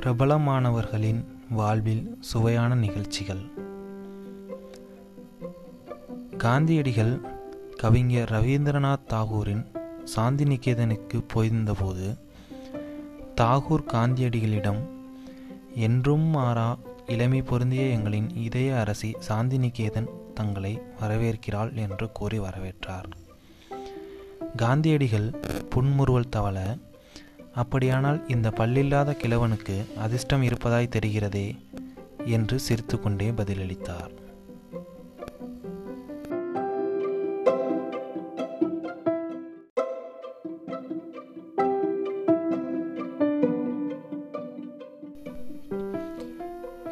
பிரபலமானவர்களின் வாழ்வில் சுவையான நிகழ்ச்சிகள். காந்தியடிகள் கவிஞர் ரவீந்திரநாத் தாகூரின் சாந்தி நிகேதனுக்கு போயிருந்தபோது தாகூர் காந்தியடிகளிடம் என்றும் மாறா இளமை பொருந்திய எங்களின் இதய அரசி சாந்தி நிகேதன் தங்களை வரவேற்கிறாள் என்று கூறி வரவேற்றார். காந்தியடிகள் புன்முறுவல் தவள அப்படியானால் இந்த பல்லில்லாத கிழவனுக்கு அதிர்ஷ்டம் இருப்பதாய் தெரிகிறதே? என்று சிரித்துக்கொண்டே பதிலளித்தார்.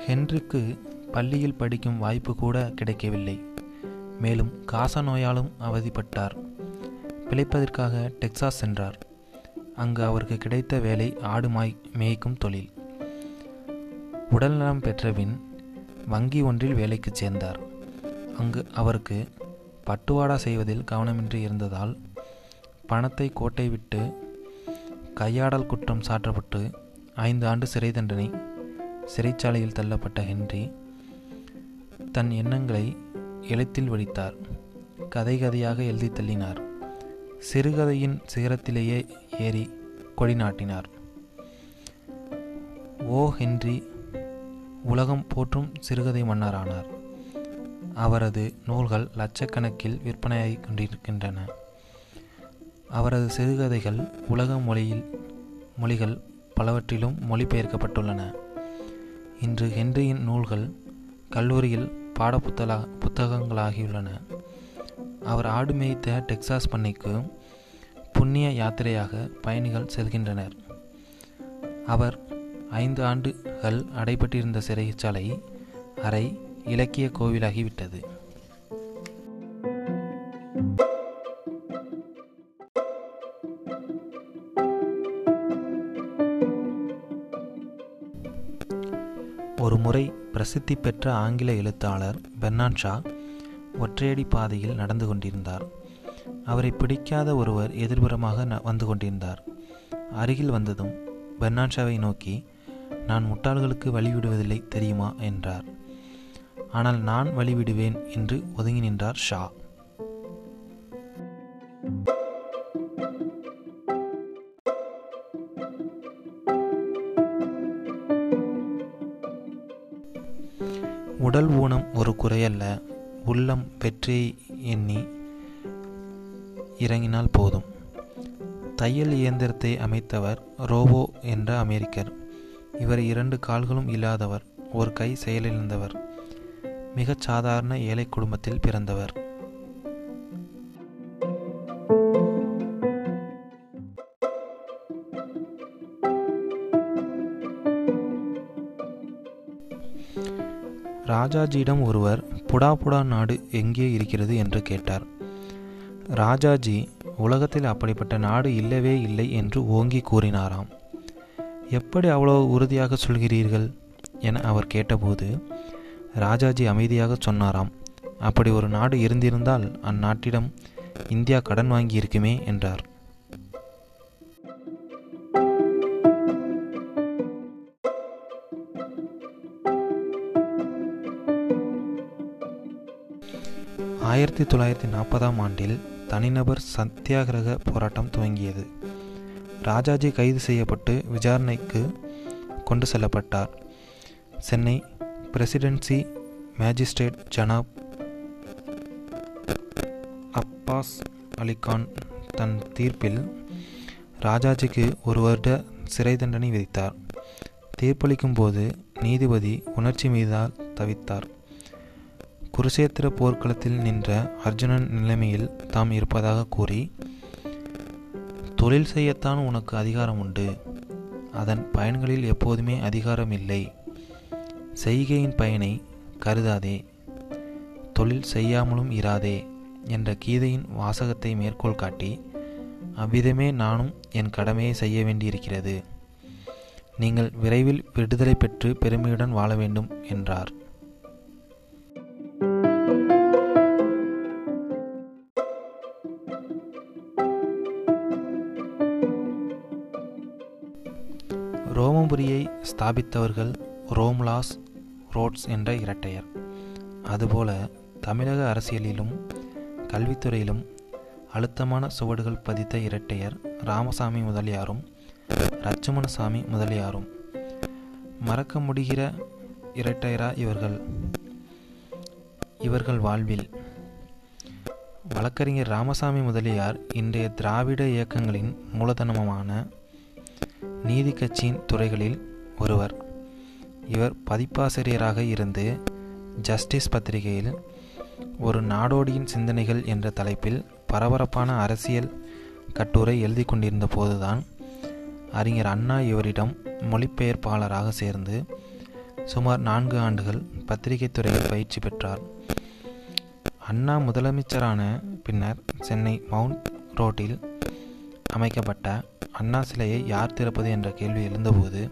ஹென்றிக்கு பள்ளியில் படிக்கும் வாய்ப்பு கூட கிடைக்கவில்லை. மேலும் காச நோயாலும் அவதிப்பட்டார். பிழைப்பதற்காக டெக்சாஸ் சென்றார். அங்கு அவருக்கு கிடைத்த வேலை ஆடு மாய் மேய்க்கும் தொழில். உடல்நலம் பெற்றபின் வங்கி ஒன்றில் வேலைக்கு சேர்ந்தார். அங்கு அவருக்கு பட்டுவாடா செய்வதில் கவனமின்றி இருந்ததால் பணத்தை கோட்டை விட்டு கையாடல் குற்றம் சாற்றப்பட்டு ஐந்து ஆண்டு சிறை தண்டனை சிறைச்சாலையில் தள்ளப்பட்ட ஹென்றி தன் எண்ணங்களை எழுத்தில் வடித்தார். கதை கதையாக எழுதி தள்ளினார். சிறுகதையின் சிகரத்திலேயே ஏறி கொடி நாட்டினார். ஓ ஹென்றி உலகம் போற்றும் சிறுகதை மன்னரானார். அவரது நூல்கள் லட்சக்கணக்கில் விற்பனையாகிக் கொண்டிருக்கின்றன. அவரது சிறுகதைகள் உலக மொழியில் மொழிகள் பலவற்றிலும் மொழிபெயர்க்கப்பட்டுள்ளன. இன்று ஹென்ரியின் நூல்கள் கல்லூரியில் பாடப்புத்தலா புத்தகங்களாகியுள்ளன. அவர் ஆடு மேய்த்த டெக்சாஸ் பண்ணைக்கு புண்ணிய யாத்திரையாக பயணிகள் செல்கின்றனர். அவர் ஐந்து ஆண்டுகள் அடைபட்டிருந்த சிறைச்சாலை அறை இலக்கிய கோவிலாகிவிட்டது. ஒரு முறை பிரசித்தி பெற்ற ஆங்கில எழுத்தாளர் பெர்னாட் ஷா ஒற்றையடி பாதையில் நடந்து கொண்டிருந்தார். அவரை பிடிக்காத ஒருவர் எதிர்புறமாக வந்து கொண்டிருந்தார். அருகில் வந்ததும் பெர்னாட்ஷாவை நோக்கி நான் முட்டாள்களுக்கு வழிவிடுவதில்லை தெரியுமா? என்றார். ஆனால் நான் வழிவிடுவேன் என்று ஒதுங்கி நின்றார் ஷா. உடல் ஊனம் ஒரு குறையல்ல. உள்ளம் வெற்றியை எண்ணி இறங்கினால் போதும். தையல் இயந்திரத்தை அமைத்தவர் ரோபோ என்ற அமெரிக்கர். இவர் இரண்டு கால்களும் இல்லாதவர் ஒரு கை செயலிழந்தவர். மிகச் சாதாரண ஏழை குடும்பத்தில் பிறந்தவர். ராஜாஜியிடம் ஒருவர் புடா புடா நாடு எங்கே இருக்கிறது? என்று கேட்டார். ராஜாஜி உலகத்தில் அப்படிப்பட்ட நாடு இல்லவே இல்லை என்று ஓங்கி கூறினாராம். எப்படி அவ்வளோ உறுதியாக சொல்கிறீர்கள்? என அவர் கேட்டபோது ராஜாஜி அமைதியாக சொன்னாராம் அப்படி ஒரு நாடு இருந்திருந்தால் அந்நாட்டிடம் இந்தியா கடன் வாங்கி இருக்குமே என்றார். ஆயிரத்தி தொள்ளாயிரத்தி நாற்பதாம் ஆண்டில் தனிநபர் சத்தியாகிரக போராட்டம் துவங்கியது. ராஜாஜி கைது செய்யப்பட்டு விசாரணைக்கு கொண்டு செல்லப்பட்டார். சென்னை பிரசிடென்சி மேஜிஸ்ட்ரேட் ஜனாப் அப்பாஸ் அலிகான் தன் தீர்ப்பில் ராஜாஜிக்கு ஒரு வருட சிறை தண்டனை விதித்தார். தீர்ப்பளிக்கும் போது நீதிபதி உணர்ச்சி மீதால் தவித்தார். குருசேத்திர போர்க்களத்தில் நின்ற அர்ஜுனன் நிலைமையில் தாம் இருப்பதாக கூறி தொழில் செய்யத்தான் உனக்கு அதிகாரம் உண்டு. அதன் பயன்களில் எப்போதுமே அதிகாரம் இல்லை. செய்கையின் பயனை கருதாதே. தொழில் செய்யாமலும் இராதே என்ற கீதையின் வாசகத்தை மேற்கோள் காட்டி அவ்விதமே நானும் என் கடமையை செய்ய வேண்டியிருக்கிறது. நீங்கள் விரைவில் விடுதலை பெற்று பெருமையுடன் வாழ வேண்டும் என்றார். ரோமபுரியை ஸ்தாபித்தவர்கள் ரோம்லாஸ் ரோட்ஸ் என்ற இரட்டையர். அதுபோல தமிழக அரசியலிலும் கல்வித்துறையிலும் அழுத்தமான சுவடுகள் பதித்த இரட்டையர் ராமசாமி முதலியாரும் லட்சுமணசாமி முதலியாரும். மறக்க முடிகிற இரட்டையரா இவர்கள்? இவர்கள் வாழ்வில். வழக்கறிஞர் ராமசாமி முதலியார் இன்றைய திராவிட இயக்கங்களின் மூலதனமான நீதி கட்சியின் துறைகளில் ஒருவர். இவர் பதிப்பாசிரியராக இருந்து ஜஸ்டிஸ் பத்திரிகையில் ஒரு நாடோடியின் சிந்தனைகள் என்ற தலைப்பில் பரபரப்பான அரசியல் கட்டுரை எழுதி கொண்டிருந்த போதுதான் அறிஞர் அண்ணா இவரிடம் மொழிபெயர்ப்பாளராக சேர்ந்து சுமார் நான்கு ஆண்டுகள் பத்திரிகை துறையில் பயிற்சி பெற்றார். அண்ணா முதலமைச்சரான பின்னர் சென்னை மவுண்ட் ரோட்டில் அமைக்கப்பட்ட அண்ணா சிலையை யார் திறப்பது என்ற கேள்வி எழுந்தபோது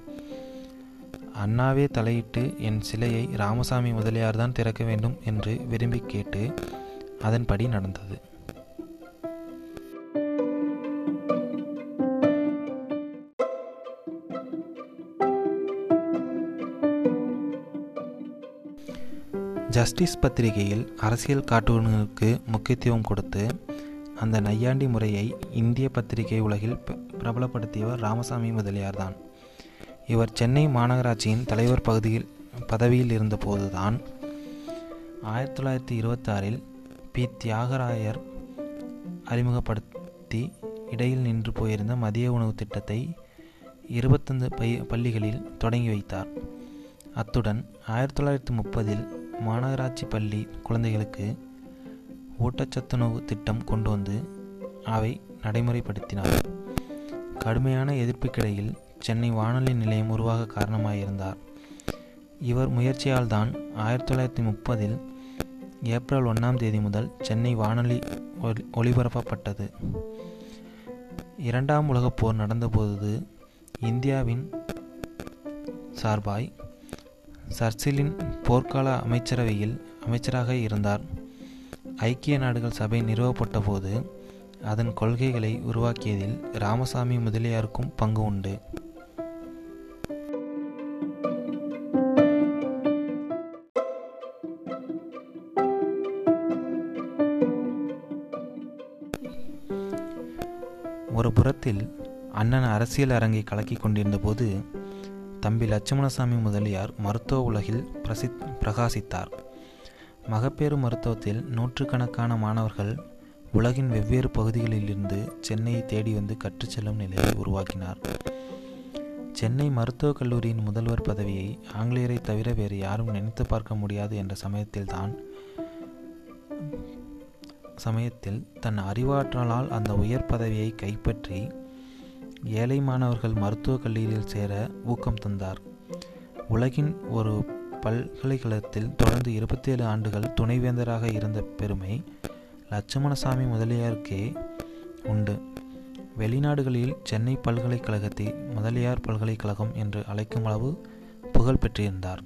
அண்ணாவே தலையிட்டு என் சிலையை ராமசாமி முதலியார் தான் திறக்க வேண்டும் என்று விரும்பி கேட்டு அதன்படி நடந்தது. ஜஸ்டிஸ் பத்திரிகையில் அரசியல் கார்ட்டூன்களுக்கு முக்கியத்துவம் கொடுத்து அந்த நையாண்டி முறையை இந்திய பத்திரிகை உலகில் பிரபலப்படுத்தியவர் ராமசாமி முதலியார் தான் இவர் சென்னை மாநகராட்சியின் தலைவர் பகுதியில் பதவியில் இருந்தபோதுதான் ஆயிரத்தி தொள்ளாயிரத்தி இருபத்தாறில் பி. தியாகராயர் அறிமுகப்படுத்தி இடையில் நின்று போயிருந்த மதிய உணவு திட்டத்தை இருபத்தொந்து பள்ளிகளில் தொடங்கி வைத்தார். அத்துடன் ஆயிரத்தி தொள்ளாயிரத்தி முப்பதில் மாநகராட்சி பள்ளி குழந்தைகளுக்கு ஊட்டச்சத்துணவு திட்டம் கொண்டு வந்து அவை நடைமுறைப்படுத்தினார். கடுமையான எதிர்ப்புக்கிடையில் சென்னை வானொலி நிலையம் உருவாக காரணமாயிருந்தார். இவர் முயற்சியால் தான் ஆயிரத்தி தொள்ளாயிரத்தி முப்பதில் ஏப்ரல் ஒன்றாம் தேதி முதல் சென்னை வானொலி ஒளிபரப்பப்பட்டது. இரண்டாம் உலகப் போர் நடந்தபோது இந்தியாவின் சார்பாய் சர்சிலின் போர்க்கால அமைச்சரவையில் அமைச்சராக இருந்தார். ஐக்கிய நாடுகள் சபை நிறுவப்பட்ட போது அதன் கொள்கைகளை உருவாக்கியதில் ராமசாமி முதலியாருக்கும் பங்கு உண்டு. ஒரு புறத்தில் அண்ணன் அரசியல் அரங்கை கலக்கி கொண்டிருந்த போது தம்பி லட்சுமணசாமி முதலியார் மருத்துவ உலகில் பிரசித் பிரகாசித்தார். மகப்பேறு மருத்துவத்தில் நூற்றுக்கணக்கான மாணவர்கள் உலகின் வெவ்வேறு பகுதிகளிலிருந்து சென்னையை தேடி வந்து கற்றுச்செல்லும் நிலையை உருவாக்கினார். சென்னை மருத்துவக் கல்லூரியின் முதல்வர் பதவியை ஆங்கிலேயரை தவிர வேறு யாரும் நினைத்து பார்க்க முடியாது என்ற சமயத்தில்தான் சமயத்தில் தன் அறிவாற்றலால் அந்த உயர் பதவியை கைப்பற்றி ஏழை மாணவர்கள் மருத்துவக் கல்லூரியில் சேர ஊக்கம் தந்தார். உலகின் ஒரு பல்கலைக்கழகத்தில் தொடர்ந்து இருபத்தி ஏழு ஆண்டுகள் துணைவேந்தராக இருந்த பெருமை லட்சுமணசாமி முதலியாருக்கே உண்டு. வெளிநாடுகளில் சென்னை பல்கலைக்கழகத்தை முதலியார் பல்கலைக்கழகம் என்று அழைக்கும் அளவு புகழ் பெற்றிருந்தார்.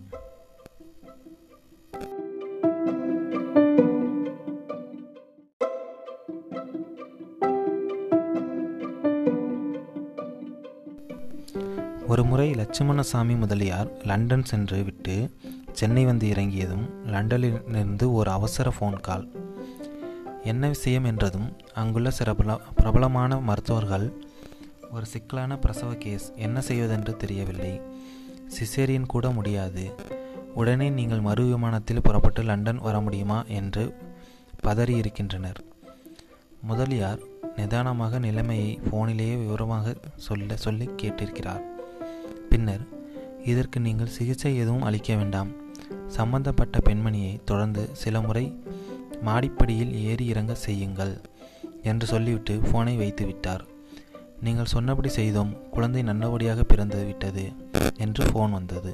ஒருமுறை லட்சுமணசாமி முதலியார் லண்டன் சென்று விட்டு சென்னை வந்து இறங்கியதும் லண்டனிலிருந்து ஒரு அவசர ஃபோன் கால் என்ன விஷயம் என்றதும் அங்குள்ள சில பிரபலமான மருத்துவர்கள் ஒரு சிக்கலான பிரசவ கேஸ் என்ன செய்வதென்று தெரியவில்லை. சிசேரியன் கூட முடியாது. உடனே நீங்கள் மறு விமானத்தில் புறப்பட்டு லண்டன் வர முடியுமா என்று பதறி இருக்கின்றனர். முதலியார் நிதானமாக நிலைமையை ஃபோனிலேயே விவரமாக சொல்ல சொல்லி கேட்டிருக்கிறார். பின்னர் இதற்கு நீங்கள் சிகிச்சை எதுவும் அளிக்க வேண்டாம். சம்பந்தப்பட்ட பெண்மணியை தொடர்ந்து சில முறை மாடிப்படியில் ஏறி இறங்க செய்யுங்கள் என்று சொல்லிவிட்டு போனை வைத்து விட்டார். நீங்கள் சொன்னபடி செய்தோம். குழந்தை நல்லபடியாக பிறந்து விட்டது என்று ஃபோன் வந்தது.